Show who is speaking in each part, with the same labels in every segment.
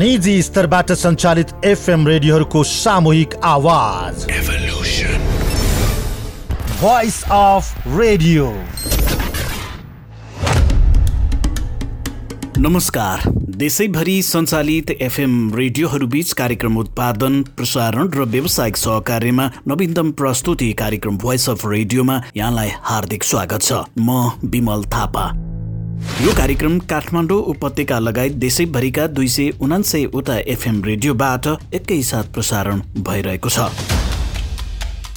Speaker 1: निजी स्तरबाट सञ्चालित एफएम रेडियोहरूको सामूहिक आवाज। भोइस अफ रेडियो
Speaker 2: नमस्कार। देशैभरि सञ्चालित एफएम रेडियोहरूबीच कार्यक्रम उत्पादन प्रसारण र व्यावसायिक सहकार्यमा नवीनतम प्रस्तुति कार्यक्रम भोइस अफ रेडियोमा यहाँलाई हार्दिक स्वागत छ। म विमल थापा। यो कार्यक्रम काठमाडौँ उपत्यका लगायत देशैभरिका दुई सय उनान्सयवटा एफएम रेडियोबाट एकैसाथ प्रसारण भइरहेको छ।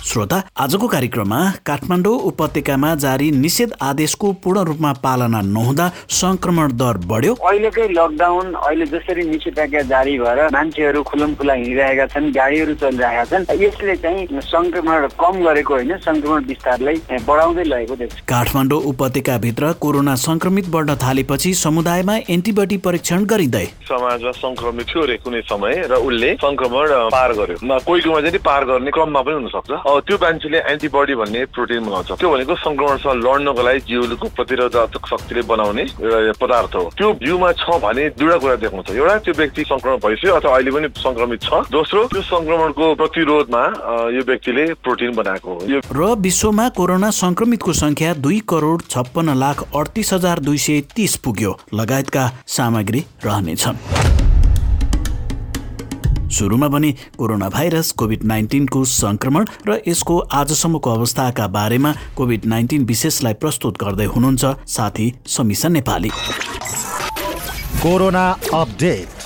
Speaker 2: श्रोता आजको कार्यक्रममा काठमाडौँ उपत्यकामा जारी निषेध आदेशको पूर्ण रूपमा पालना नहुँदा संक्रमण दर बढ्यो।
Speaker 3: अहिलेकै लकडाउन अहिले जसरी निषेधाज्ञा जारी भएर मान्छेहरू खुलम खुला हिँडिरहेका छन् गाडीहरू चलिरहेका छन् यसले चाहिँ संक्रमण कम गरेको होइन संक्रमण विस्तारलाई बढाउँदै लगेको देख्छ।
Speaker 2: काठमाडौँ उपत्यकाभित्र कोरोना संक्रमित बढ्न थालेपछि समुदायमा एन्टिबडी परीक्षण गरिँदै।
Speaker 4: समाजमा संक्रमित थियो अरे कुनै समय र उसले संक्रमण पार गर्यो। कोही कोहीमा चाहिँ पार गर्ने क्रममा पनि हुन सक्छ त्यो मान्छेले एन्टिबडी भन्ने प्रोटिन बनाउँछ। त्यो भनेको संक्रमणसँग लड्नको लागि जिउको प्रतिरोधक शक्तिले बनाउने पदार्थ हो। त्यो जिउमा छ भने दुईवटा कुरा देखाउँछ। एउटा त्यो व्यक्ति संक्रमण भइसक्यो अथवा अहिले पनि संक्रमित छ। दोस्रो त्यो संक्रमणको प्रतिरोधमा यो व्यक्तिले प्रोटिन बनाएको हो।
Speaker 2: र विश्वमा कोरोना संक्रमितको संख्या दुई करोड छप्पन्न लाख अडतिस हजार दुई सय तिस पुग्यो। लगायतका सामग्री रहनेछन्। सुरुमा भने कोरोना भाइरस कोभिड नाइन्टिनको संक्रमण र यसको आजसम्मको अवस्थाका बारेमा कोभिड नाइन्टिन विशेषलाई प्रस्तुत गर्दै हुनुहुन्छ साथी समीसा नेपाली।
Speaker 1: Corona update.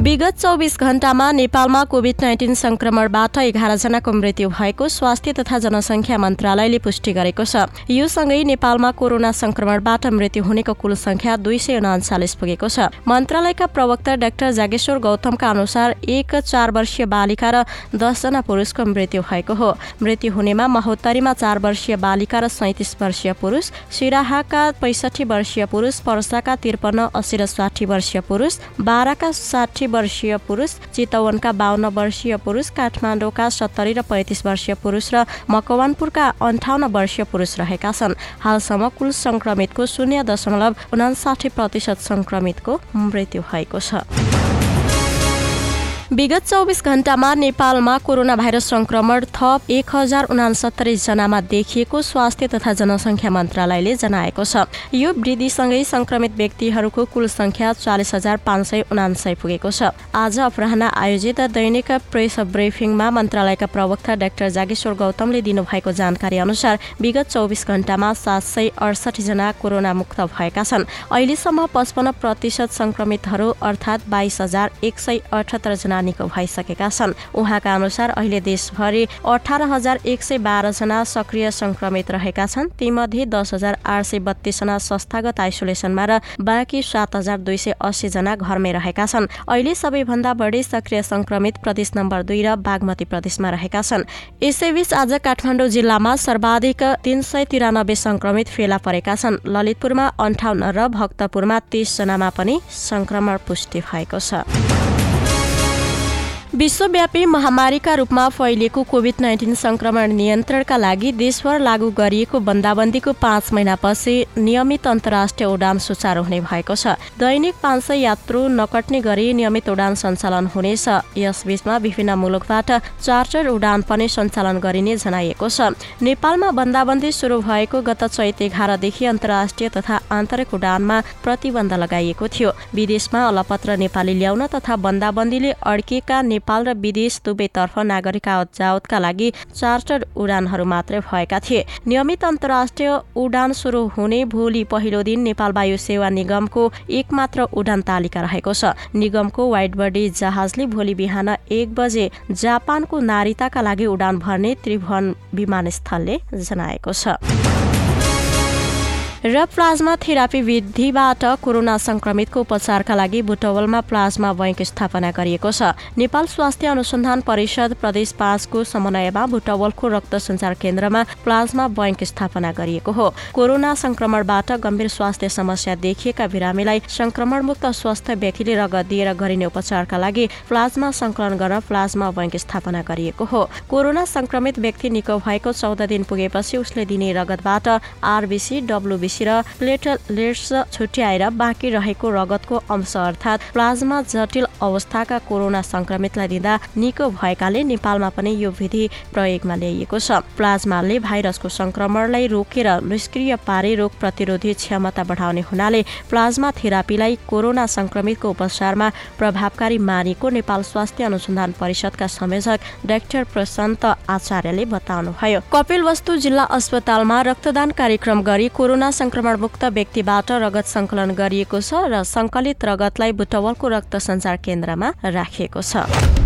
Speaker 5: विगत चौबिस घण्टामा नेपालमा कोभिड नाइन्टिन संक्रमणबाट एघारजनाको मृत्यु भएको स्वास्थ्य तथा जनसङ्ख्या मन्त्रालयले पुष्टि गरेको छ। यो सँगै नेपालमा कोरोना संक्रमणबाट मृत्यु हुनेको कुल संख्या दुई सय उनाचालिस पुगेको छ। मन्त्रालयका प्रवक्ता डाक्टर जागेश्वर गौतमका अनुसार एक चार वर्षीय बालिका र दसजना पुरुषको मृत्यु भएको हो। मृत्यु हुनेमा महोत्तरीमा चार वर्षीय बालिका र सैतिस वर्षीय पुरुष सिराहाका पैसठी वर्षीय पुरुष पर्साका त्रिपन्न अस्सी र साठी वर्षीय पुरुष बाह्रका साठी वर्षीय पुरुष चितवनका बाहन्न वर्षीय पुरुष काठमाडौँका सत्तरी र पैँतिस वर्षीय पुरुष र मकवानपुरका अन्ठाउन्न वर्षीय पुरुष रहेका छन्। हालसम्म कुल संक्रमितको शून्य दशमलव उनासाठी प्रतिशत संक्रमितको मृत्यु भएको छ। विगत चौबिस घण्टामा नेपालमा कोरोना भाइरस संक्रमण थप एक हजार उनासत्तरी जनामा देखिएको स्वास्थ्य तथा जनसङ्ख्या मन्त्रालयले जनाएको छ। यो वृद्धिसँगै संक्रमित व्यक्तिहरूको कुल संख्या चालिस हजार पाँच सय उनासय पुगेको छ। आज अपराह आयोजित दैनिक प्रेस ब्रिफिङमा मन्त्रालयका प्रवक्ता डाक्टर जागेश्वर गौतमले दिनुभएको जानकारी अनुसार विगत चौबिस घण्टामा सात सय अडसठी जना कोरोना मुक्त भएका छन्। अहिलेसम्म पचपन्न प्रतिशत संक्रमितहरू अर्थात् बाइस हजार एक सय अठहत्तर निको भइसकेका छन्। उहाँका अनुसार अहिले देशभरि अठार हजार एक सय बाह्रजना सक्रिय संक्रमित रहेका छन्। तीमध्ये दस हजार आठ सय बत्तीसजना संस्थागत आइसोलेसनमा र बाँकी सात हजार दुई सय अस्सीजना घरमै रहेका छन्। अहिले सबैभन्दा बढी सक्रिय संक्रमित प्रदेश नम्बर दुई र बागमती प्रदेशमा रहेका छन्। यसैबीच आज काठमाडौँ जिल्लामा सर्वाधिक तीन सय तिरानब्बे संक्रमित फेला परेका छन्। ललितपुरमा अन्ठाउन्न र भक्तपुरमा तीसजनामा पनि संक्रमण पुष्टि भएको छ। विश्वव्यापी महामारीका रूपमा फैलिएको कोभिड नाइन्टिन संक्रमण नियन्त्रणका लागि देशभर लागू गरिएको बन्दाबन्दीको पाँच महिनापछि नियमित अन्तर्राष्ट्रिय उडान सुचारू हुने भएको छ। दैनिक पाँच सय यात्रु नकट्ने गरी नियमित उडान सञ्चालन हुनेछ। यसबीचमा विभिन्न मुलुकबाट चार्टर उडान पनि सञ्चालन गरिने जनाइएको छ। नेपालमा बन्दाबन्दी सुरु भएको गत चैत एघारदेखि अन्तर्राष्ट्रिय तथा आन्तरिक उडानमा प्रतिबन्ध लगाइएको थियो। विदेशमा अलपत्र नेपाली ल्याउन तथा बन्दाबन्दीले अड्किएका नेपाल र विदेश दुवैतर्फ नागरिक आवत जावतका लागि चार्टर उडानहरू मात्रै भएका थिए। नियमित अन्तर्राष्ट्रिय उडान सुरु हुने भोलि पहिलो दिन नेपाल वायु सेवा निगमको एक मात्र उडान तालिका रहेको छ। निगमको वाइड बडी जहाजले भोलि बिहान एक बजे जापानको नारिताका लागि उडान भर्ने त्रिभुवन विमानस्थलले जनाएको छ। र प्लाज्मा थेरापी विधिबाट कोरोना संक्रमितको उपचारका लागि बुटवलमा प्लाज्मा बैंक स्थापना गरिएको छ। नेपाल स्वास्थ्य अनुसन्धान परिषद प्रदेश पाँचको समन्वयमा बुटवलको रक्त सञ्चार केन्द्रमा प्लाज्मा बैंक स्थापना गरिएको हो। कोरोना संक्रमणबाट गम्भीर स्वास्थ्य समस्या देखिएका बिरामीलाई संक्रमणमुक्त स्वस्थ व्यक्तिले रगत दिएर गरिने उपचारका लागि प्लाज्मा संकलन गर्न प्लाज्मा बैंक स्थापना गरिएको हो। कोरोना संक्रमित व्यक्ति निको भएको चौध दिन पुगेपछि उसले दिने रगतबाट आरबिसी डब्लुबी र प्लेटलेट्स छुट्याएर बाँकी रहेको रगतको अंश अर्थात् प्लाज्मा जटिल अवस्थाका कोरोना संक्रमितलाई दिँदा निको भएकाले नेपालमा पनि यो विधि प्रयोगमा ल्याइएको छ। प्लाज्माले भाइरसको संक्रमणलाई रोकेर निष्क्रिय पारे रोग प्रतिरोधी क्षमता बढाउने हुनाले प्लाज्मा थेरापीलाई कोरोना संक्रमितको उपचारमा प्रभावकारी मानिएको नेपाल स्वास्थ्य अनुसन्धान परिषदका संयोजक डाक्टर प्रशान्त आचार्यले बताउनुभयो। कपिलवस्तु जिल्ला अस्पतालमा रक्तदान कार्यक्रम गरी कोरोना संक्रमण मुक्त व्यक्तिबाट रगत संकलन गरिएको छ र संकलित रगतलाई बुटवलको रक्त संचार केन्द्रमा राखिएको छ।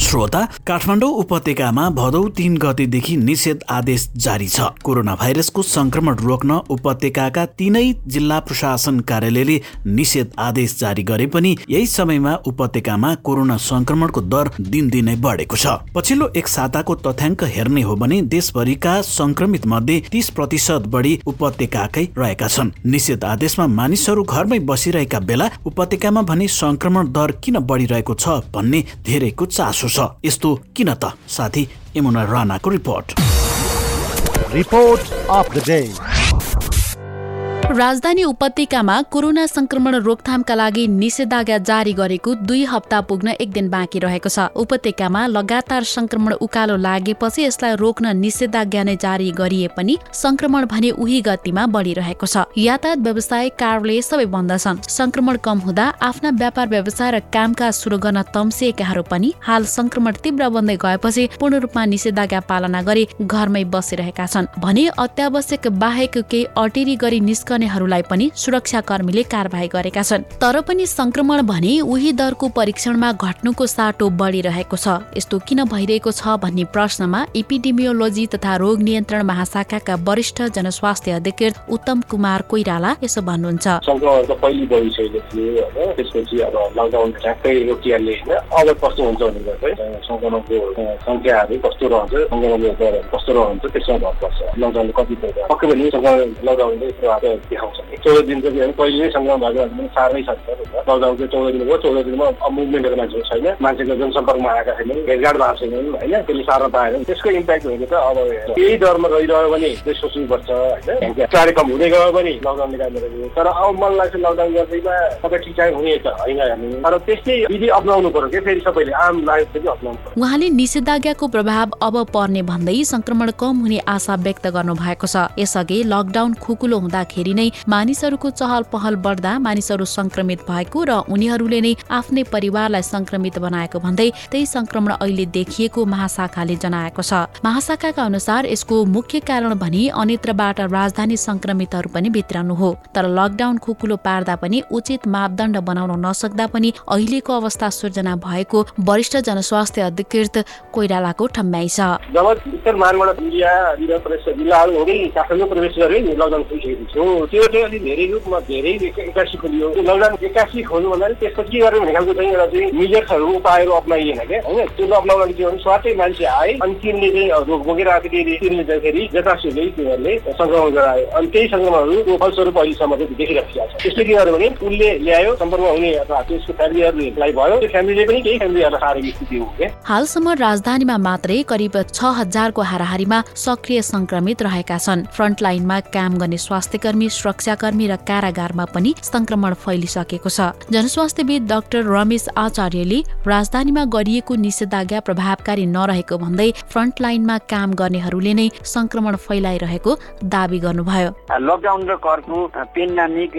Speaker 2: श्रोता काठमाडौँ उपत्यकामा भदौ तीन गतेदेखि निषेध आदेश जारी छ। कोरोना भाइरसको संक्रमण रोक्न उपत्यकाका तीनै जिल्ला प्रशासन कार्यालयले निषेध आदेश जारी गरे पनि यही समयमा उपत्यकामा कोरोना संक्रमणको दर दिनदिनै बढेको छ। पछिल्लो एक साताको तथ्याङ्क हेर्ने हो भने देशभरिका संक्रमित मध्ये तीस प्रतिशत बढी उपत्यकाकै रहेका छन्। निषेध आदेशमा मानिसहरू घरमै बसिरहेका बेला उपत्यकामा भने संक्रमण दर किन बढिरहेको छ भन्ने धेरैको चासो छ छ। यस्तो किन त? साथी यमुना राणाको report.
Speaker 1: Report of the day.
Speaker 6: राजधानी उपत्यकामा कोरोना संक्रमण रोकथामका लागि निषेधाज्ञा जारी गरेको दुई हप्ता पुग्न एक दिन बाँकी रहेको छ। उपत्यकामा लगातार संक्रमण उकालो लागेपछि यसलाई रोक्न निषेधाज्ञा नै जारी गरिए पनि संक्रमण भने उही गतिमा बढिरहेको छ। यातायात व्यवसाय कार्यालय सबै बन्द छन्। संक्रमण कम हुँदा आफ्ना व्यापार व्यवसाय र कामकाज सुरु गर्न तम्सिएकाहरू पनि हाल संक्रमण तीव्र बन्दै गएपछि पूर्ण रूपमा निषेधाज्ञा पालना गरी घरमै बसिरहेका छन्। भने अत्यावश्यक बाहेक केही अटेरी गरी निस्क गर्नेहरूलाई पनि सुरक्षाकर्मीले कारवाही गरेका छन्। तर पनि संक्रमण भने उही दरको परीक्षणमा घट्नुको साटो बढिरहेको छ। यस्तो किन भइरहेको छ भन्ने प्रश्नमा इपिडेमियोलोजी तथा रोग नियन्त्रण महाशाखाका वरिष्ठ जनस्वास्थ्य अधिकृत उत्तम कुमार कोइराला यसो भन्नुहुन्छ।
Speaker 7: अब कस्तो हुन्छ कस्तो रहन्छ संक्रमणको दरहरू कस्तो रहन्छ त्यसमा भर पर्छ लकडाउनले कति पक्कै पनि लकडाउनले देखाउँछ चौध दिन चाहिँ पहिले नै सङ्क्रमण भएको भने साह्रै छ लकडाउन चाहिँ चौध दिन भयो चौध दिनमा मुभमेन्टको मान्छेहरू छैन मान्छेको जनसम्पर्कमा आएका छैनन् भेटघाट भएको छैनन् होइन त्यसले साह्रो पाएन त्यसको इम्प्याक्ट भनेको त अब यही दरमा रहिरह्यो भने चाहिँ सोच्नुपर्छ होइन कार्यक्रम हुँदै गयो भने लकडाउनले कारणले तर अब मन लाग्छ लकडाउन गर्दैमा सबै ठिकठाक हुने त होइन तर त्यस्तै विधि अप्नाउनु पर्यो कि फेरि सबैले आम नागरिक पनि अप्नाउनु
Speaker 6: उहाँले निषेधाज्ञाको प्रभाव अब पर्ने भन्दै संक्रमण कम हुने आशा व्यक्त गर्नु भएको छ यसअघि लकडाउन खुकुलो हुँदाखेरि नै मानिसहरूको चहल पहल बढ्दा मानिसहरू संक्रमित भएको र उनीहरूले नै आफ्नै परिवारलाई संक्रमित बनाएको भन्दै त्यही संक्रमण अहिले देखिएको महाशाखाले जनाएको छ। महाशाखाका अनुसार यसको मुख्य कारण भनी अन्यत्रबाट राजधानी संक्रमितहरू पनि भित्राउनु हो। तर लकडाउन खुकुलो पार्दा पनि उचित मापदण्ड बनाउन नसक्दा पनि अहिलेको अवस्था सृजना भएको वरिष्ठ जनस्वास्थ्य अधिकृत कोइरालाको ठम्ब्याइ छ।
Speaker 7: जब उत्तर मानबाट जिल्लाहरू हुँदै काठमाडौँ प्रवेश गरे लकडाउन खोलिसकेको थियो त्यो चाहिँ अलिक धेरै रूपमा धेरै एक्कासी खोलियो लकडाउन एक्कासी खोल्नु भन्दा त्यसको के गर्यो भने खालको चाहिँ एउटा चाहिँ मिजर्सहरू उपायहरू अप्नाइएन क्या होइन? त्यो अप्नाउन के भने स्वाटै मान्छे आए अनि तिनले चाहिँ रोग बोकेर आएको तिनले जाँदाखेरि जतासुकै तिनीहरूले सङ्क्रमण गरायो। अनि त्यही सङ्क्रमणहरूको फलस्वरूप अहिलेसम्म चाहिँ देखिरहेको छ त्यसले के गर्यो भने उसले ल्यायो सम्पर्कमा हुने अथवा त्यसको फ्यामिलीहरूलाई भयो। त्यो फ्यामिलीले पनि केही फ्यामिलीहरूलाई साह्रो स्थिति हो क्या
Speaker 6: हालसम्म राजधानीमा मात्रै करिब छ हजारको हाराहारीमा सक्रिय संक्रमित रहेका छन्। फ्रन्टलाइनमा काम गर्ने स्वास्थ्य कर्मी सुरक्षाकर्मी र कारागारमा पनि संक्रमण फैलिसकेको छ। जनस्वास्थ्यविद डाक्टर रमेश आचार्यले राजधानीमा गरिएको निषेधाज्ञा प्रभावकारी नरहेको भन्दै फ्रन्टलाइनमा काम गर्नेहरूले नै संक्रमण फैलाइरहेको दावी गर्नुभयो।
Speaker 3: लकडाउन र कर्फ्यू पेन्डामिक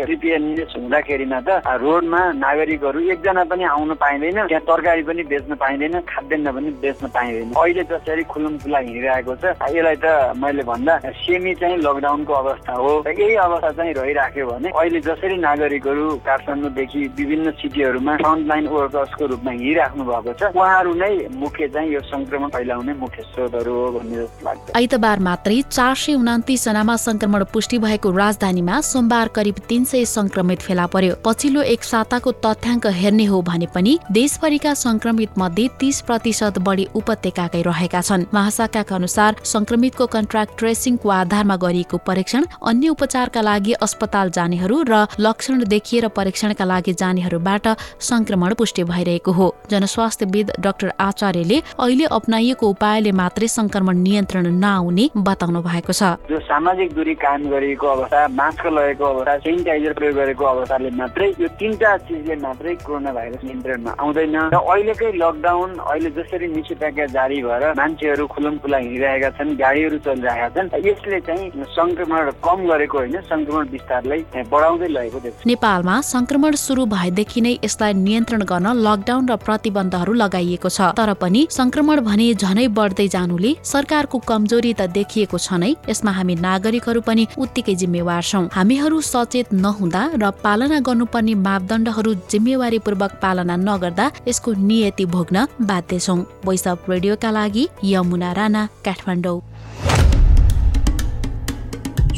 Speaker 3: हुँदाखेरिमा त रोडमा नागरिकहरू एकजना पनि आउन पाइँदैन त्यहाँ तरकारी पनि बेच्न पाइँदैन खाद्यान्न पनि बेच्न पाइँदैन। अहिले जसरी खुलुम खुला हिँडिरहेको छ। यसलाई त मैले भन्दा सेमी चाहिँ लकडाउनको अवस्था हो। यही अवस्था चाहिँ रहिराख्यो भने अहिले जसरी नागरिकहरू काठमाडौँदेखि विभिन्न सिटीहरूमा फ्रन्टलाइन वर्कर्सको रूपमा हिँडिराख्नु भएको छ उहाँहरू नै मुख्य चाहिँ यो संक्रमण फैलाउने मुख्य स्रोतहरू हो भन्ने जस्तो लाग्छ।
Speaker 6: आइतबार मात्रै चार सय उनातिस जनामा संक्रमण पुष्टि भएको राजधानीमा सोमबार करिब तीन सय संक्रमित फेला पर्यो। पछिल्लो एक साताको तथ्याङ्क हेर्ने हो भने पनि देशभरिका संक्रमित मध्ये तीस प्रतिशत बढी उपत्यकाकै रहेका छन्। महाशाखाका अनुसार संक्रमितको कन्ट्राक्ट ट्रेसिङको आधारमा गरिएको परीक्षण अन्य उपचारका लागि लागि अस्पताल जानेहरू र लक्षण देखिएर परीक्षणका लागि जानेहरूबाट संक्रमण पुष्टि भइरहेको हो। जनस्वास्थ्यविद डाक्टर आचार्यले अहिले अप्नाइएको उपायले मात्रै संक्रमण नियन्त्रण नआउने बताउनु भएको छ।
Speaker 3: जो सामाजिक दूरी कायम गरिएको अवस्था मास्क लगेको अवस्था सेनिटाइजर प्रयोग गरेको अवस्थाले मात्रै यो तिनटा चिजले मात्रै कोरोना भाइरस नियन्त्रणमा आउँदैन। र अहिलेकै लकडाउन अहिले जसरी निषेधाज्ञा जारी भएर मान्छेहरू खुलम खुला हिँडिरहेका छन् गाडीहरू चलिरहेका छन् यसले चाहिँ संक्रमण कम गरेको होइन संक्रमण विस्तारलाई बढाउँदै लगेको देख्छ
Speaker 6: नेपालमा संक्रमण सुरु भएदेखि नै यसलाई नियन्त्रण गर्न लकडाउन र प्रतिबन्धहरू लगाइएको छ। तर पनि संक्रमण भने झनै बढ्दै जानुले सरकारको कमजोरी त देखिएको छ नै। यसमा हामी नागरिकहरू पनि उत्तिकै जिम्मेवार छौँ। हामीहरू सचेत नहुँदा र पालना गर्नुपर्ने मापदण्डहरू जिम्मेवारीपूर्वक पालना नगर्दा यसको नियति भोग्न बाध्य छौँ। वैशप रेडियोका लागि यमुना राणा काठमाडौँ।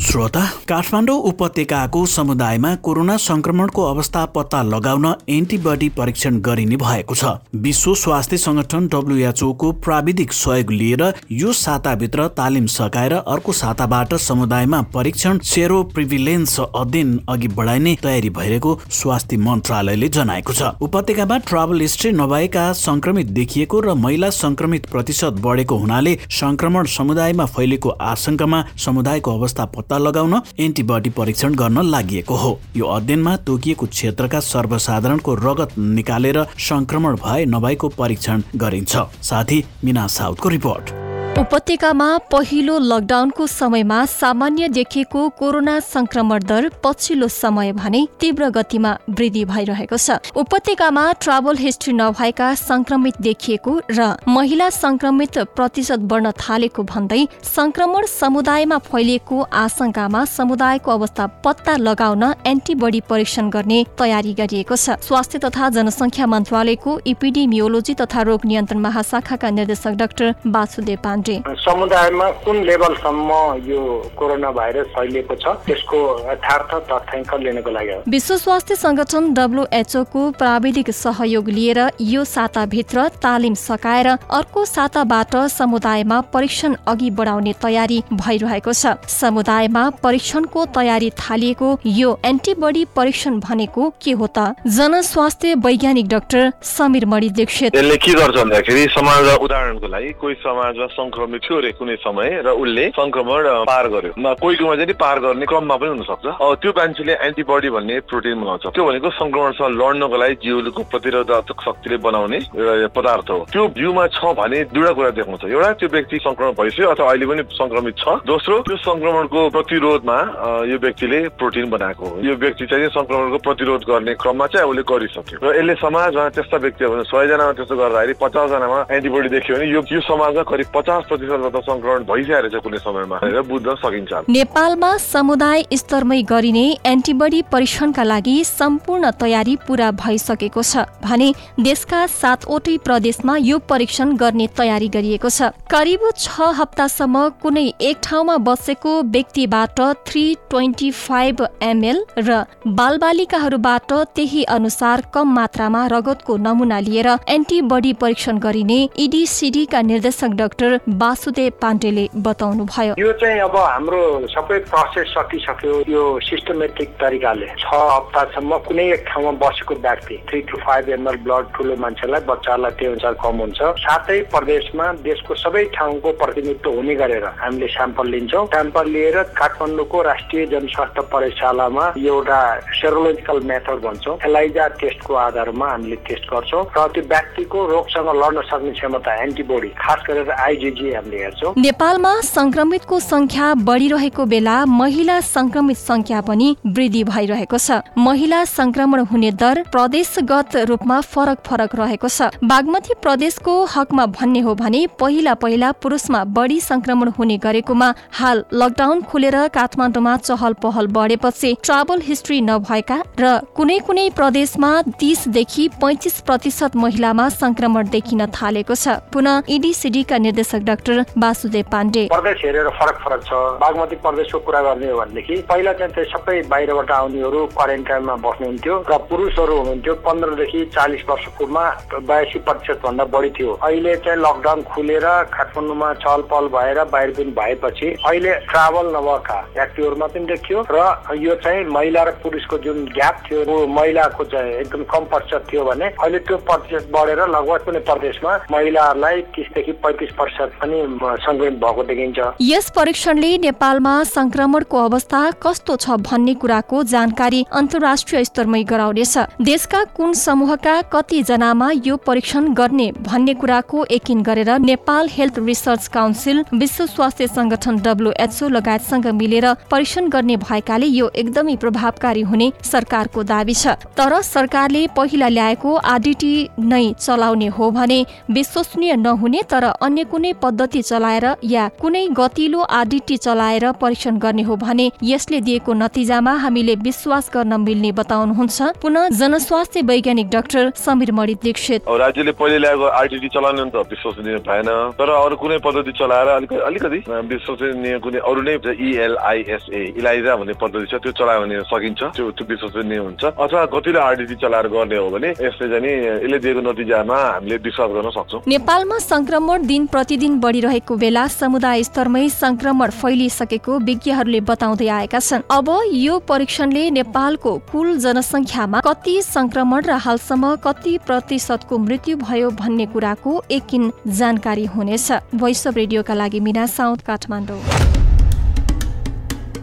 Speaker 2: श्रोता काठमाडौँ उपत्यकाको समुदायमा कोरोना संक्रमणको अवस्था पत्ता लगाउन एन्टिबडी परीक्षण गरिने भएको छ। विश्व स्वास्थ्य संगठन डब्लुएचओको प्राविधिक सहयोग लिएर यो साताभित्र तालिम सकाएर अर्को साताबाट समुदायमा परीक्षण सेरो प्रिभिलेन्स अध्ययन अघि बढाइने तयारी भइरहेको स्वास्थ्य मन्त्रालयले जनाएको छ। उपत्यकामा ट्राभल हिस्ट्री नभएका संक्रमित देखिएको र महिला संक्रमित प्रतिशत बढेको हुनाले संक्रमण समुदायमा फैलेको आशंकामा समुदायको अवस्था पत्ता लगाउन एन्टिबडी परीक्षण गर्न लागि हो। यो अध्ययनमा तोकिएको क्षेत्रका सर्वसाधारणको रगत निकालेर संक्रमण भए नभएको परीक्षण गरिन्छ। साथी मिना साउथको रिपोर्ट।
Speaker 8: उपत्यकामा पहिलो लकडाउनको समयमा सामान्य देखिएको कोरोना संक्रमण दर पछिल्लो समय भने तीव्र गतिमा वृद्धि भइरहेको छ। उपत्यकामा ट्राभल हिस्ट्री नभएका संक्रमित देखिएको र महिला संक्रमित प्रतिशत बढ्न थालेको भन्दै संक्रमण समुदायमा फैलिएको आशंकामा समुदायको अवस्था पत्ता लगाउन एन्टिबडी परीक्षण गर्ने तयारी गरिएको छ। स्वास्थ्य तथा जनसङ्ख्या मन्त्रालयको इपिडिमियोलोजी तथा रोग नियन्त्रण महाशाखाका निर्देशक डाक्टर वासुदेव
Speaker 9: समुदायमा कुन लेभलसम्म यो कोरोना भाइरस फैलिएको छ त्यसको यथार्थ तथ्याङ्क लिनको लागि
Speaker 8: विश्व स्वास्थ्य संगठन डब्लुएचओ को प्राविधिक सहयोग लिएर यो साताभित्र तालिम सकाएर अर्को साताबाट समुदायमा परीक्षण अघि बढाउने तयारी भइरहेको छ। समुदायमा परीक्षणको तयारी थालिएको यो एन्टिबडी परीक्षण भनेको के हो त? जनस्वास्थ्य वैज्ञानिक डाक्टर समीर मणि दीक्षित
Speaker 4: यसले के गर्छ भन्दाखेरि समाज उदाहरणको लागि कोही समाजमा संक्रमित थियो अरे कुनै समय र उसले संक्रमण पार गर्यो। कोही कोहीमा चाहिँ पार गर्ने क्रममा पनि हुनसक्छ। त्यो मान्छेले एन्टिबडी भन्ने प्रोटिन बनाउँछ। त्यो भनेको संक्रमणसँग लड्नको लागि जिउको प्रतिरोधक शक्तिले बनाउने पदार्थ हो। त्यो जिउमा छ भने दुईवटा कुरा देखाउँछ। एउटा त्यो व्यक्ति संक्रमण भइसक्यो अथवा अहिले पनि संक्रमित छ। दोस्रो त्यो संक्रमणको प्रतिरोधमा यो व्यक्तिले प्रोटिन बनाएको हो। यो व्यक्ति चाहिँ संक्रमणको प्रतिरोध गर्ने क्रममा चाहिँ उसले गरिसक्यो। र यसले समाजमा त्यस्ता व्यक्ति भने सयजनामा त्यस्तो गर्दाखेरि पचासजनामा एन्टिबडी देखियो भने यो समाजमा करिब पचास प्रतिशत संक्रमण भइसकेको छ कुनै समयमा बुझ्न सकिन्छ
Speaker 8: नेपालमा समुदाय स्तरमै गरिने एन्टिबडी परीक्षणका लागि सम्पूर्ण तयारी पूरा भइसकेको छ भने देशका सातवटै प्रदेशमा यो परीक्षण गर्ने तयारी गरिएको छ। करिब छ हप्तासम्म कुनै एक ठाउँमा बसेको व्यक्तिबाट थ्री ट्वेन्टी फाइभ एमएल र बालबालिकाहरूबाट त्यही अनुसार कम मात्रामा रगतको नमुना लिएर एन्टिबडी परीक्षण गरिने इडिसिडीका निर्देशक डाक्टर वासुदेव पाण्डेले बताउनु भयो
Speaker 9: यो चाहिँ अब हाम्रो सबै प्रोसेस सकिसक्यो। यो सिस्टमेटिक तरिकाले छ हप्तासम्म कुनै एक ठाउँमा बसेको व्यक्ति three two five ml blood ठुलो मान्छेलाई बच्चालाई त्यो अनुसार कम हुन्छ। सातै प्रदेशमा देशको सबै ठाउँको प्रतिनिधित्व हुने गरेर हामीले स्याम्पल लिन्छौँ। स्याम्पल लिएर काठमाडौँको राष्ट्रिय जनस्वास्थ्य प्रयोगशालामा एउटा सेरोलोजिकल मेथड भन्छौँ। एलाइजा टेस्टको आधारमा हामीले टेस्ट गर्छौँ। र त्यो व्यक्तिको रोगसँग लड्न सक्ने क्षमता एन्टिबोडी खास गरेर आइजिजी
Speaker 8: नेपालमा संक्रमितको संख्या बढिरहेको बेला महिला संक्रमित संख्या पनि वृद्धि भइरहेको छ। महिला संक्रमण हुने दर प्रदेशगत रूपमा फरक फरक रहेको छ। बागमती प्रदेशको हकमा भन्ने हो भने पहिला पहिला पुरुषमा बढी संक्रमण हुने गरेकोमा हाल लकडाउन खुलेर काठमाडौँमा चहल पहल बढेपछि ट्राभल हिस्ट्री नभएका र कुनै कुनै प्रदेशमा तीसदेखि पैँतिस प्रतिशत महिलामा संक्रमण देखिन थालेको छ। पुनः इडिसिडीका निर्देशक डाक्टर वासुदेव पाण्डे।
Speaker 9: प्रदेश हेरेर फरक फरक छ। बागमती प्रदेशको कुरा गर्ने हो भनेदेखि पहिला चाहिँ त्यो सबै बाहिरबाट आउनेहरू क्वारेन्टाइनमा बस्नुहुन्थ्यो र पुरुषहरू हुनुहुन्थ्यो। पन्ध्रदेखि चालिस वर्षकोमा बयासी प्रतिशत भन्दा बढी थियो। अहिले चाहिँ लकडाउन खुलेर काठमाडौँमा चहल पहल भएर बाहिर पनि भएपछि अहिले ट्राभल नभएका व्यक्तिहरू मात्रै देखियो र यो चाहिँ महिला र पुरुषको जुन ग्याप थियो महिलाको चाहिँ एकदम कम प्रतिशत थियो भने अहिले त्यो प्रतिशत बढेर लगभग कुनै प्रदेशमा महिलाहरूलाई तिसदेखि पैँतिस प्रतिशत पनि सङ्क्रमित भएको देखिन्छ।
Speaker 8: यस परीक्षणले नेपालमा संक्रमणको अवस्था कस्तो छ भन्ने कुराको जानकारी अन्तर्राष्ट्रिय स्तरमै गराउनेछ। देशका कुन समूहका कति जनामा यो परीक्षण गर्ने भन्ने कुराको यकिन गरेर नेपाल हेल्थ रिसर्च काउन्सिल विश्व स्वास्थ्य संगठन डब्लुएचओ लगायतसँग मिलेर परीक्षण गर्ने भएकाले यो एकदमै प्रभावकारी हुने सरकारको दावी छ। तर सरकारले पहिला ल्याएको आरडिटी नै चलाउने हो भने विश्वसनीय नहुने तर अन्य कुनै पद्धति चलाएर या कुनै गतिलो आरडिटी चलाएर परीक्षण गर्ने हो भने यसले दिएको नतिजामा हामीले विश्वास गर्न मिल्ने बताउनुहुन्छ। पुनः जनस्वास्थ्य वैज्ञानिक डाक्टर समीर मणि दीक्षित।
Speaker 4: राज्यले पहिले ल्याएको आरटिटी चलाउने त विश्वसनीय भएन। तर अरू कुनै पद्धति चलाएर अलिकति अलिकति विश्वसनीय कुनै अरू नै इएलआइएसए इलाइजा भन्ने पद्धति छ त्यो चलायो भने सकिन्छ। त्यो त्यो विश्वसनीय हुन्छ। अथवा गतिलो आरटिटी चलाएर गर्ने हो भने यसले चाहिँ यसले दिएको नतिजामा हामीले विश्वास गर्न सक्छौँ।
Speaker 8: नेपालमा संक्रमण दिन प्रतिदिन बढिरहेको बेला समुदाय स्तरमै संक्रमण फैलिसकेको विज्ञहरूले बताउँदै आएका छन्। अब यो परीक्षणले नेपालको कुल जनसङ्ख्यामा कति संक्रमण र हालसम्म कति प्रतिशतको मृत्यु भयो भन्ने कुराको एकिन जानकारी हुनेछ। भोइस अफ रेडियोका लागि मिना साउथ काठमाडौँ।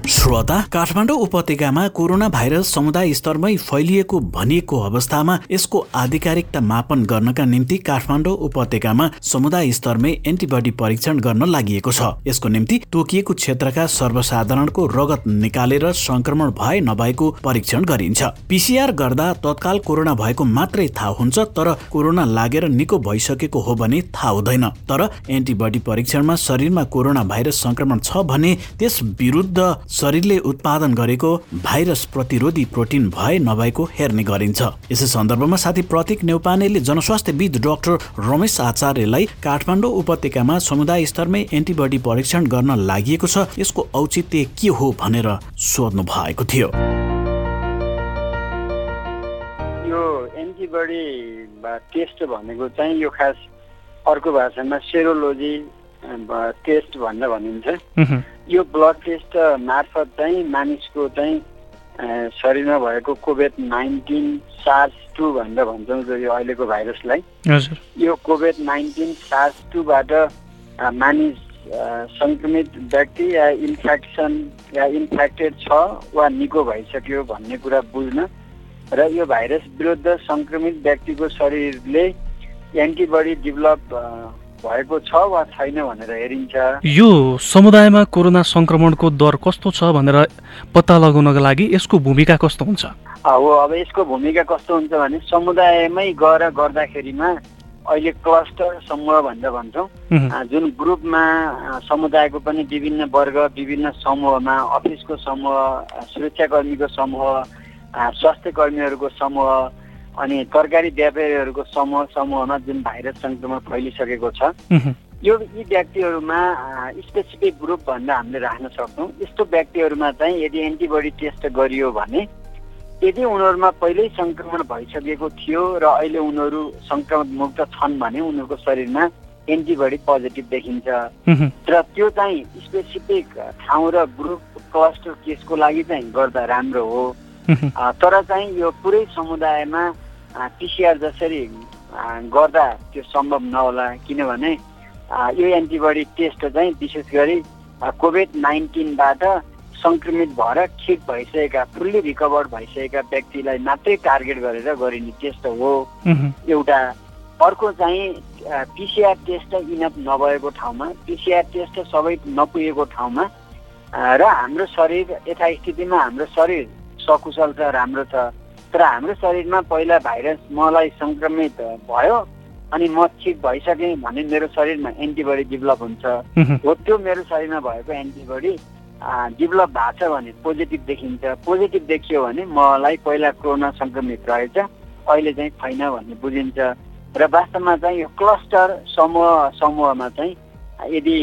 Speaker 2: श्रोता काठमाडौँ उपत्यकामा कोरोना भाइरस समुदाय स्तरमै फैलिएको भनिएको अवस्थामा यसको आधिकारिकता मापन गर्नका निम्ति काठमाडौँ उपत्यकामा समुदाय स्तरमै एन्टिबडी परीक्षण गर्न लागि छ। यसको निम्ति तोकिएको क्षेत्रका सर्वसाधारणको रगत निकालेर संक्रमण भए नभएको परीक्षण गरिन्छ। पिसिआर गर्दा तत्काल कोरोना भएको मात्रै थाहा हुन्छ तर कोरोना लागेर निको भइसकेको हो भने थाहा हुँदैन। तर एन्टिबडी परीक्षणमा शरीरमा कोरोना भाइरस संक्रमण छ भने त्यस विरुद्ध शरीरले उत्पादन गरेको भाइरस प्रतिरोधी प्रोटिन भए नभएको हेर्ने गरिन्छ। यसै सन्दर्भमा साथी प्रतीक नेउपानेले जनस्वास्थ्यविद डाक्टर रमेश आचार्यलाई काठमाडौँ उपत्यकामा समुदाय स्तरमै एन्टिबडी परीक्षण गर्न लागि छ। यसको औचित्य के हो भनेर सोध्नु भएको थियो।
Speaker 3: यो एन्टिबडी टेस्ट भनेको चाहिँ यो खास अर्को भाषामा सेरोलोजी टेस्ट भनेर भनिन्छ। यो ब्लड टेस्ट मार्फत चाहिँ मानिसको चाहिँ शरीरमा भएको कोभिड नाइन्टिन सार्स टू भनेर भन्छौँ जो यो अहिलेको भाइरसलाई। यो कोभिड नाइन्टिन सार्स टूबाट मानिस सङ्क्रमित व्यक्ति या इन्फेक्सन या इन्फेक्टेड छ वा निको भइसक्यो भन्ने कुरा बुझ्न र यो भाइरस विरुद्ध सङ्क्रमित व्यक्तिको शरीरले एन्टिबडी डेभलप भएको छ वा छैन भनेर हेरिन्छ?
Speaker 10: यो समुदायमा कोरोना संक्रमणको दर कस्तो छ भनेर पत्ता लगाउनको लागि यसको भूमिका कस्तो हुन्छ?
Speaker 3: हो अब यसको भूमिका कस्तो हुन्छ भने समुदायमै गएर गर्दाखेरिमा अहिले क्लस्टर समूह भनेर भन्छौँ। जुन ग्रुपमा समुदायको पनि विभिन्न वर्ग विभिन्न समूहमा अफिसको समूह सुरक्षाकर्मीको समूह स्वास्थ्य कर्मीहरूको समूह अनि तरकारी व्यापारीहरूको समूह समूहमा जुन भाइरस सङ्क्रमण फैलिसकेको छ यो यी व्यक्तिहरूमा स्पेसिफिक ग्रुप भनेर हामीले राख्न सक्छौँ। यस्तो व्यक्तिहरूमा चाहिँ यदि एन्टिबडी टेस्ट गरियो भने यदि उनीहरूमा पहिल्यै सङ्क्रमण भइसकेको थियो र अहिले उनीहरू सङ्क्रमण मुक्त छन् भने उनीहरूको शरीरमा एन्टिबडी पोजिटिभ देखिन्छ। र त्यो चाहिँ स्पेसिफिक ठाउँ र ग्रुप क्लस्टर केसको लागि चाहिँ गर्दा राम्रो हो। तर चाहिँ यो पुरै समुदायमा पिसिआर जसरी गर्दा त्यो सम्भव नहोला किनभने यो एन्टिबडी टेस्ट चाहिँ विशेष गरी कोभिड नाइन्टिनबाट सङ्क्रमित भएर ठिक भइसकेका फुल्ली रिकभर्ड भइसकेका व्यक्तिलाई मात्रै टार्गेट गरेर गरिने टेस्ट हो। एउटा अर्को चाहिँ पिसिआर टेस्ट इनफ नभएको ठाउँमा पिसिआर टेस्ट सबै नपुगेको ठाउँमा र हाम्रो शरीर यथास्थितिमा हाम्रो शरीर सकुशल छ राम्रो छ। तर हाम्रो शरीरमा पहिला भाइरस मलाई सङ्क्रमित भयो अनि म ठिक भइसकेँ भने मेरो शरीरमा एन्टिबडी डेभलप हुन्छ। हो त्यो मेरो शरीरमा भएको एन्टिबडी डेभलप भएको छ भने पोजिटिभ देखिन्छ। पोजिटिभ देखियो भने मलाई पहिला कोरोना सङ्क्रमित रहेछ अहिले चाहिँ छैन भन्ने बुझिन्छ। र वास्तवमा चाहिँ यो क्लस्टर समूह समूहमा चाहिँ यदि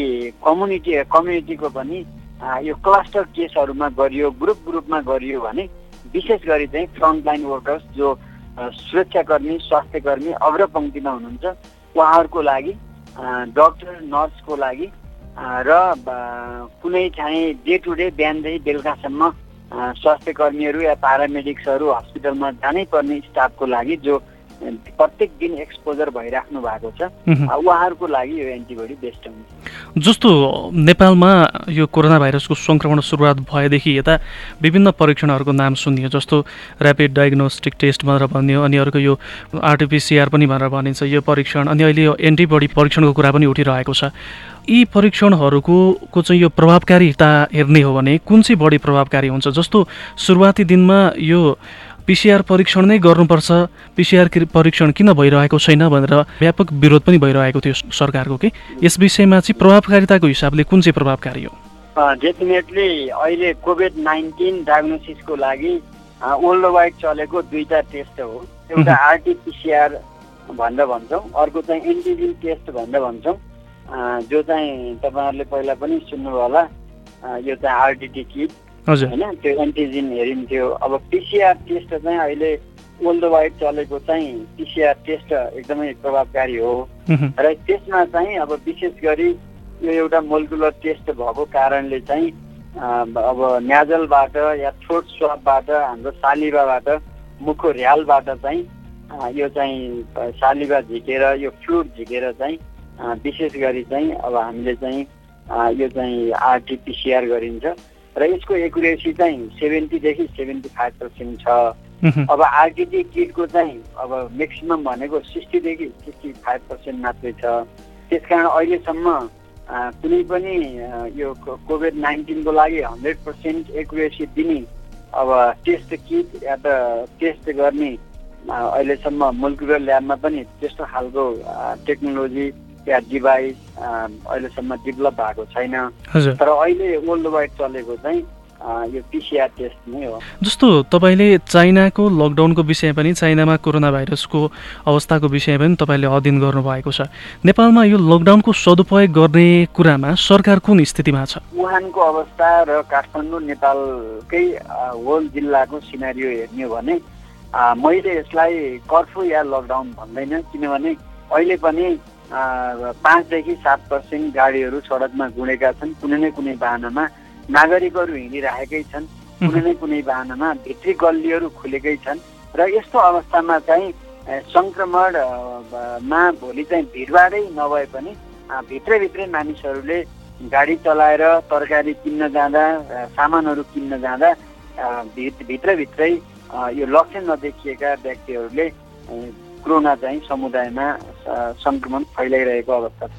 Speaker 3: कम्युनिटी कम्युनिटीको पनि यो क्लस्टर केसहरूमा गरियो ग्रुप ग्रुपमा गरियो भने विशेष गरी चाहिँ फ्रन्टलाइन वर्कर्स जो सुरक्षाकर्मी स्वास्थ्यकर्मी अग्रपङ्क्तिमा हुनुहुन्छ उहाँहरूको लागि डक्टर नर्सको लागि र कुनै चाहिँ डे टु डे बिहानदेखि बेलुकासम्म स्वास्थ्य कर्मीहरू या प्यारामेडिक्सहरू हस्पिटलमा जानै पर्ने स्टाफको लागि जो प्रत्येक दिन एक्सपोजर भइराख्नु भएको छ उहाँहरूको लागि यो एन्टिबडी बेस्ट हुन्छ।
Speaker 10: जस्तो नेपालमा यो कोरोना भाइरसको सङ्क्रमण सुरुवात भएदेखि यता विभिन्न परीक्षणहरूको नाम सुनियो जस्तो ऱ्यापिड डायग्नोस्टिक टेस्ट भनेर भनियो अनि अर्को यो आरटिपिसिआर पनि भनेर भनिन्छ यो परीक्षण अनि अहिले यो एन्टिबडी परीक्षणको कुरा पनि उठिरहेको छ। यी परीक्षणहरूको चाहिँ यो प्रभावकारिता हेर्ने हो भने कुन चाहिँ बढी प्रभावकारी हुन्छ? जस्तो सुरुवाती दिनमा यो पिसिआर परीक्षण नै गर्नुपर्छ। पिसिआर परीक्षण किन भइरहेको छैन भनेर व्यापक विरोध पनि भइरहेको थियो सरकारको कि? यस विषयमा चाहिँ प्रभावकारिताको हिसाबले कुन चाहिँ प्रभावकारी
Speaker 3: हो? डेफिनेटली अहिले कोभिड नाइन्टिन डायग्नोसिसको लागि वर्ल्ड वाइड चलेको दुईवटा टेस्ट हो। एउटा आरटिपिसिआर भनेर भन्छौँ अर्को चाहिँ एन्टिजिन टेस्ट भनेर भन्छौँ। जो चाहिँ तपाईँहरूले पहिला पनि सुन्नुभयो होला यो चाहिँ आरडिटी किट। होइन त्यो एन्टिजिन हेरिन्थ्यो अब पिसिआर टेस्ट चाहिँ अहिले वर्ल्ड वाइड चलेको चाहिँ पिसिआर टेस्ट एकदमै प्रभावकारी हो। र त्यसमा चाहिँ अब विशेष गरी यो एउटा मोलकुलर टेस्ट भएको कारणले चाहिँ अब न्याजलबाट या थ्रोट स्वापबाट हाम्रो सालिबाबाट मुखको ऱ्यालबाट चाहिँ यो चाहिँ सालिबा झिकेर यो फ्लुट झिकेर चाहिँ विशेष गरी चाहिँ अब हामीले चाहिँ यो चाहिँ आरटिपिसिआर गरिन्छ। र यसको एकुरेसी चाहिँ सेभेन्टीदेखि सेभेन्टी फाइभ पर्सेन्ट छ। अब आरटिटी किटको चाहिँ अब म्याक्सिमम् भनेको सिक्सटीदेखि सिक्सटी फाइभ पर्सेन्ट मात्रै छ। त्यस कारण अहिलेसम्म कुनै पनि यो कोभिड नाइन्टिनको लागि हन्ड्रेड पर्सेन्ट एकुरेसी दिने अब टेस्ट किट या त टेस्ट गर्ने अहिलेसम्म मुलकुलर ल्याबमा पनि त्यस्तो खालको टेक्नोलोजी या डिभाइस अहिलेसम्म डेभलप भएको छैन। तर अहिले वर्ल्ड वाइड चलेको चाहिँ यो पिसिआर टेस्ट नै हो।
Speaker 10: जस्तो तपाईँले चाइनाको लकडाउनको विषय पनि चाइनामा कोरोना भाइरसको अवस्थाको विषय पनि तपाईँले अध्ययन गर्नुभएको छ। नेपालमा यो लकडाउनको सदुपयोग गर्ने कुरामा सरकार कुन स्थितिमा छ?
Speaker 3: वुहानको अवस्था र काठमाडौँ नेपालकै होल जिल्लाको सिनारी हेर्ने हो भने मैले यसलाई कर्फ्यू या लकडाउन भन्दैन। किनभने अहिले पनि पाँचदेखि सात पर्सेन्ट गाडीहरू सडकमा गुडेका छन्। कुनै न कुनै बाहनामा नागरिकहरू हिँडिरहेकै छन्। कुनै न कुनै बाहनामा भित्री गल्लीहरू खुलेकै छन्। र यस्तो अवस्थामा चाहिँ सङ्क्रमणमा भोलि चाहिँ भिडभाडै नभए पनि भित्रभित्रै मानिसहरूले गाडी चलाएर तरकारी किन्न जाँदा सामानहरू किन्न जाँदा भित्रभित्रै यो लक्षण नदेखिएका व्यक्तिहरूले कोरोना चाहिँ समुदायमा सङ्क्रमण फैलाइरहेको अवस्था छ।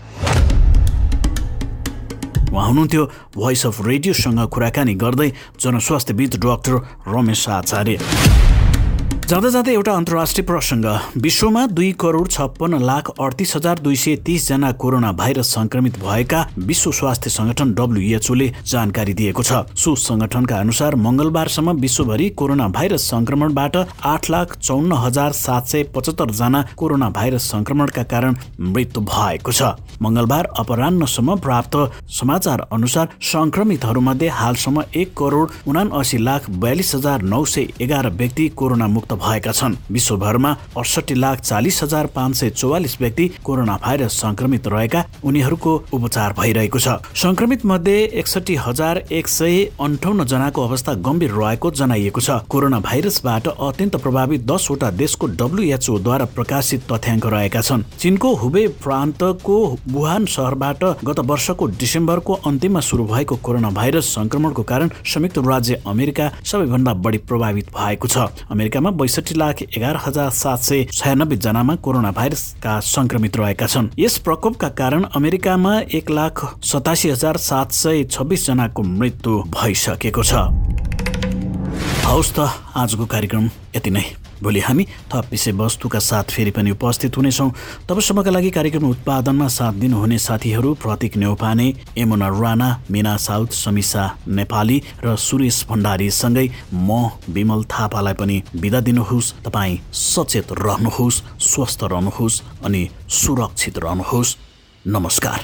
Speaker 2: उहाँ हुनुहुन्थ्यो भोइस अफ रेडियोसँग कुराकानी गर्दै जनस्वास्थ्यविद डाक्टर रमेश आचार्य। जाँदा जाँदै एउटा अन्तर्राष्ट्रिय प्रसङ्ग। विश्वमा दुई करोड छप्पन्न लाख अडतिस हजार दुई सय तिसजना कोरोना भाइरस संक्रमित भएका विश्व स्वास्थ्य संगठन डब्लुएचओले जानकारी दिएको छ। सो संगठनका अनुसार मङ्गलबारसम्म विश्वभरि कोरोना भाइरस संक्रमणबाट आठ लाख चौन्न हजार सात सय पचहत्तर जना कोरोना भाइरस संक्रमणका कारण मृत्यु भएको छ। मङ्गलबार अपरान्नसम्म प्राप्त समाचार अनुसार संक्रमितहरूमध्ये हालसम्म एक करोड उनासी लाख बयालिस हजार नौ सय एघार व्यक्ति कोरोना मुक्त भएका छन्। विश्वभरमा अडसठी लाख चालिस हजार पाँच सय चौवालिस व्यक्ति कोरोना भाइरस संक्रमित रहेका उनीहरूको उपचार भइरहेको छ। संक्रमित मध्ये एकसठी हजार एक सय अन्ठाउन्न जनाको अवस्था गम्भीर रहेको जनाइएको छ। कोरोना भाइरसबाट अत्यन्त प्रभावित दसवटा देशको डब्लुएचओद्वारा प्रकाशित तथ्याङ्क रहेका छन्। चीनको हुबे प्रान्तको वुहान सहरबाट गत वर्षको डिसेम्बरको अन्तिममा सुरु भएको कोरोना भाइरस संक्रमणको कारण संयुक्त राज्य अमेरिका सबैभन्दा बढी प्रभावित भएको छ। अमेरिकामा बैसठी लाख एघार हजार सात सय छयानब्बे जनामा कोरोना भाइरसका संक्रमित रहेका छन्। यस प्रकोपका कारण अमेरिकामा एक लाख सतासी हजार सात सय छब्बिस जनाको मृत्यु भइसकेको छ। हौस् त आजको कार्यक्रम यति नै। भोलि हामी थप विषयवस्तुका साथ फेरि पनि उपस्थित हुनेछौँ। तबसम्मका लागि कार्यक्रम उत्पादनमा साथ दिनुहुने साथीहरू प्रतीक नेौपाने एमोना राणा मिना साउथ समिसा नेपाली र सुरेश भण्डारीसँगै म विमल थापालाई पनि बिदा दिनुहोस्। तपाईँ सचेत रहनुहोस् स्वस्थ रहनुहोस् अनि सुरक्षित रहनुहोस्। नमस्कार।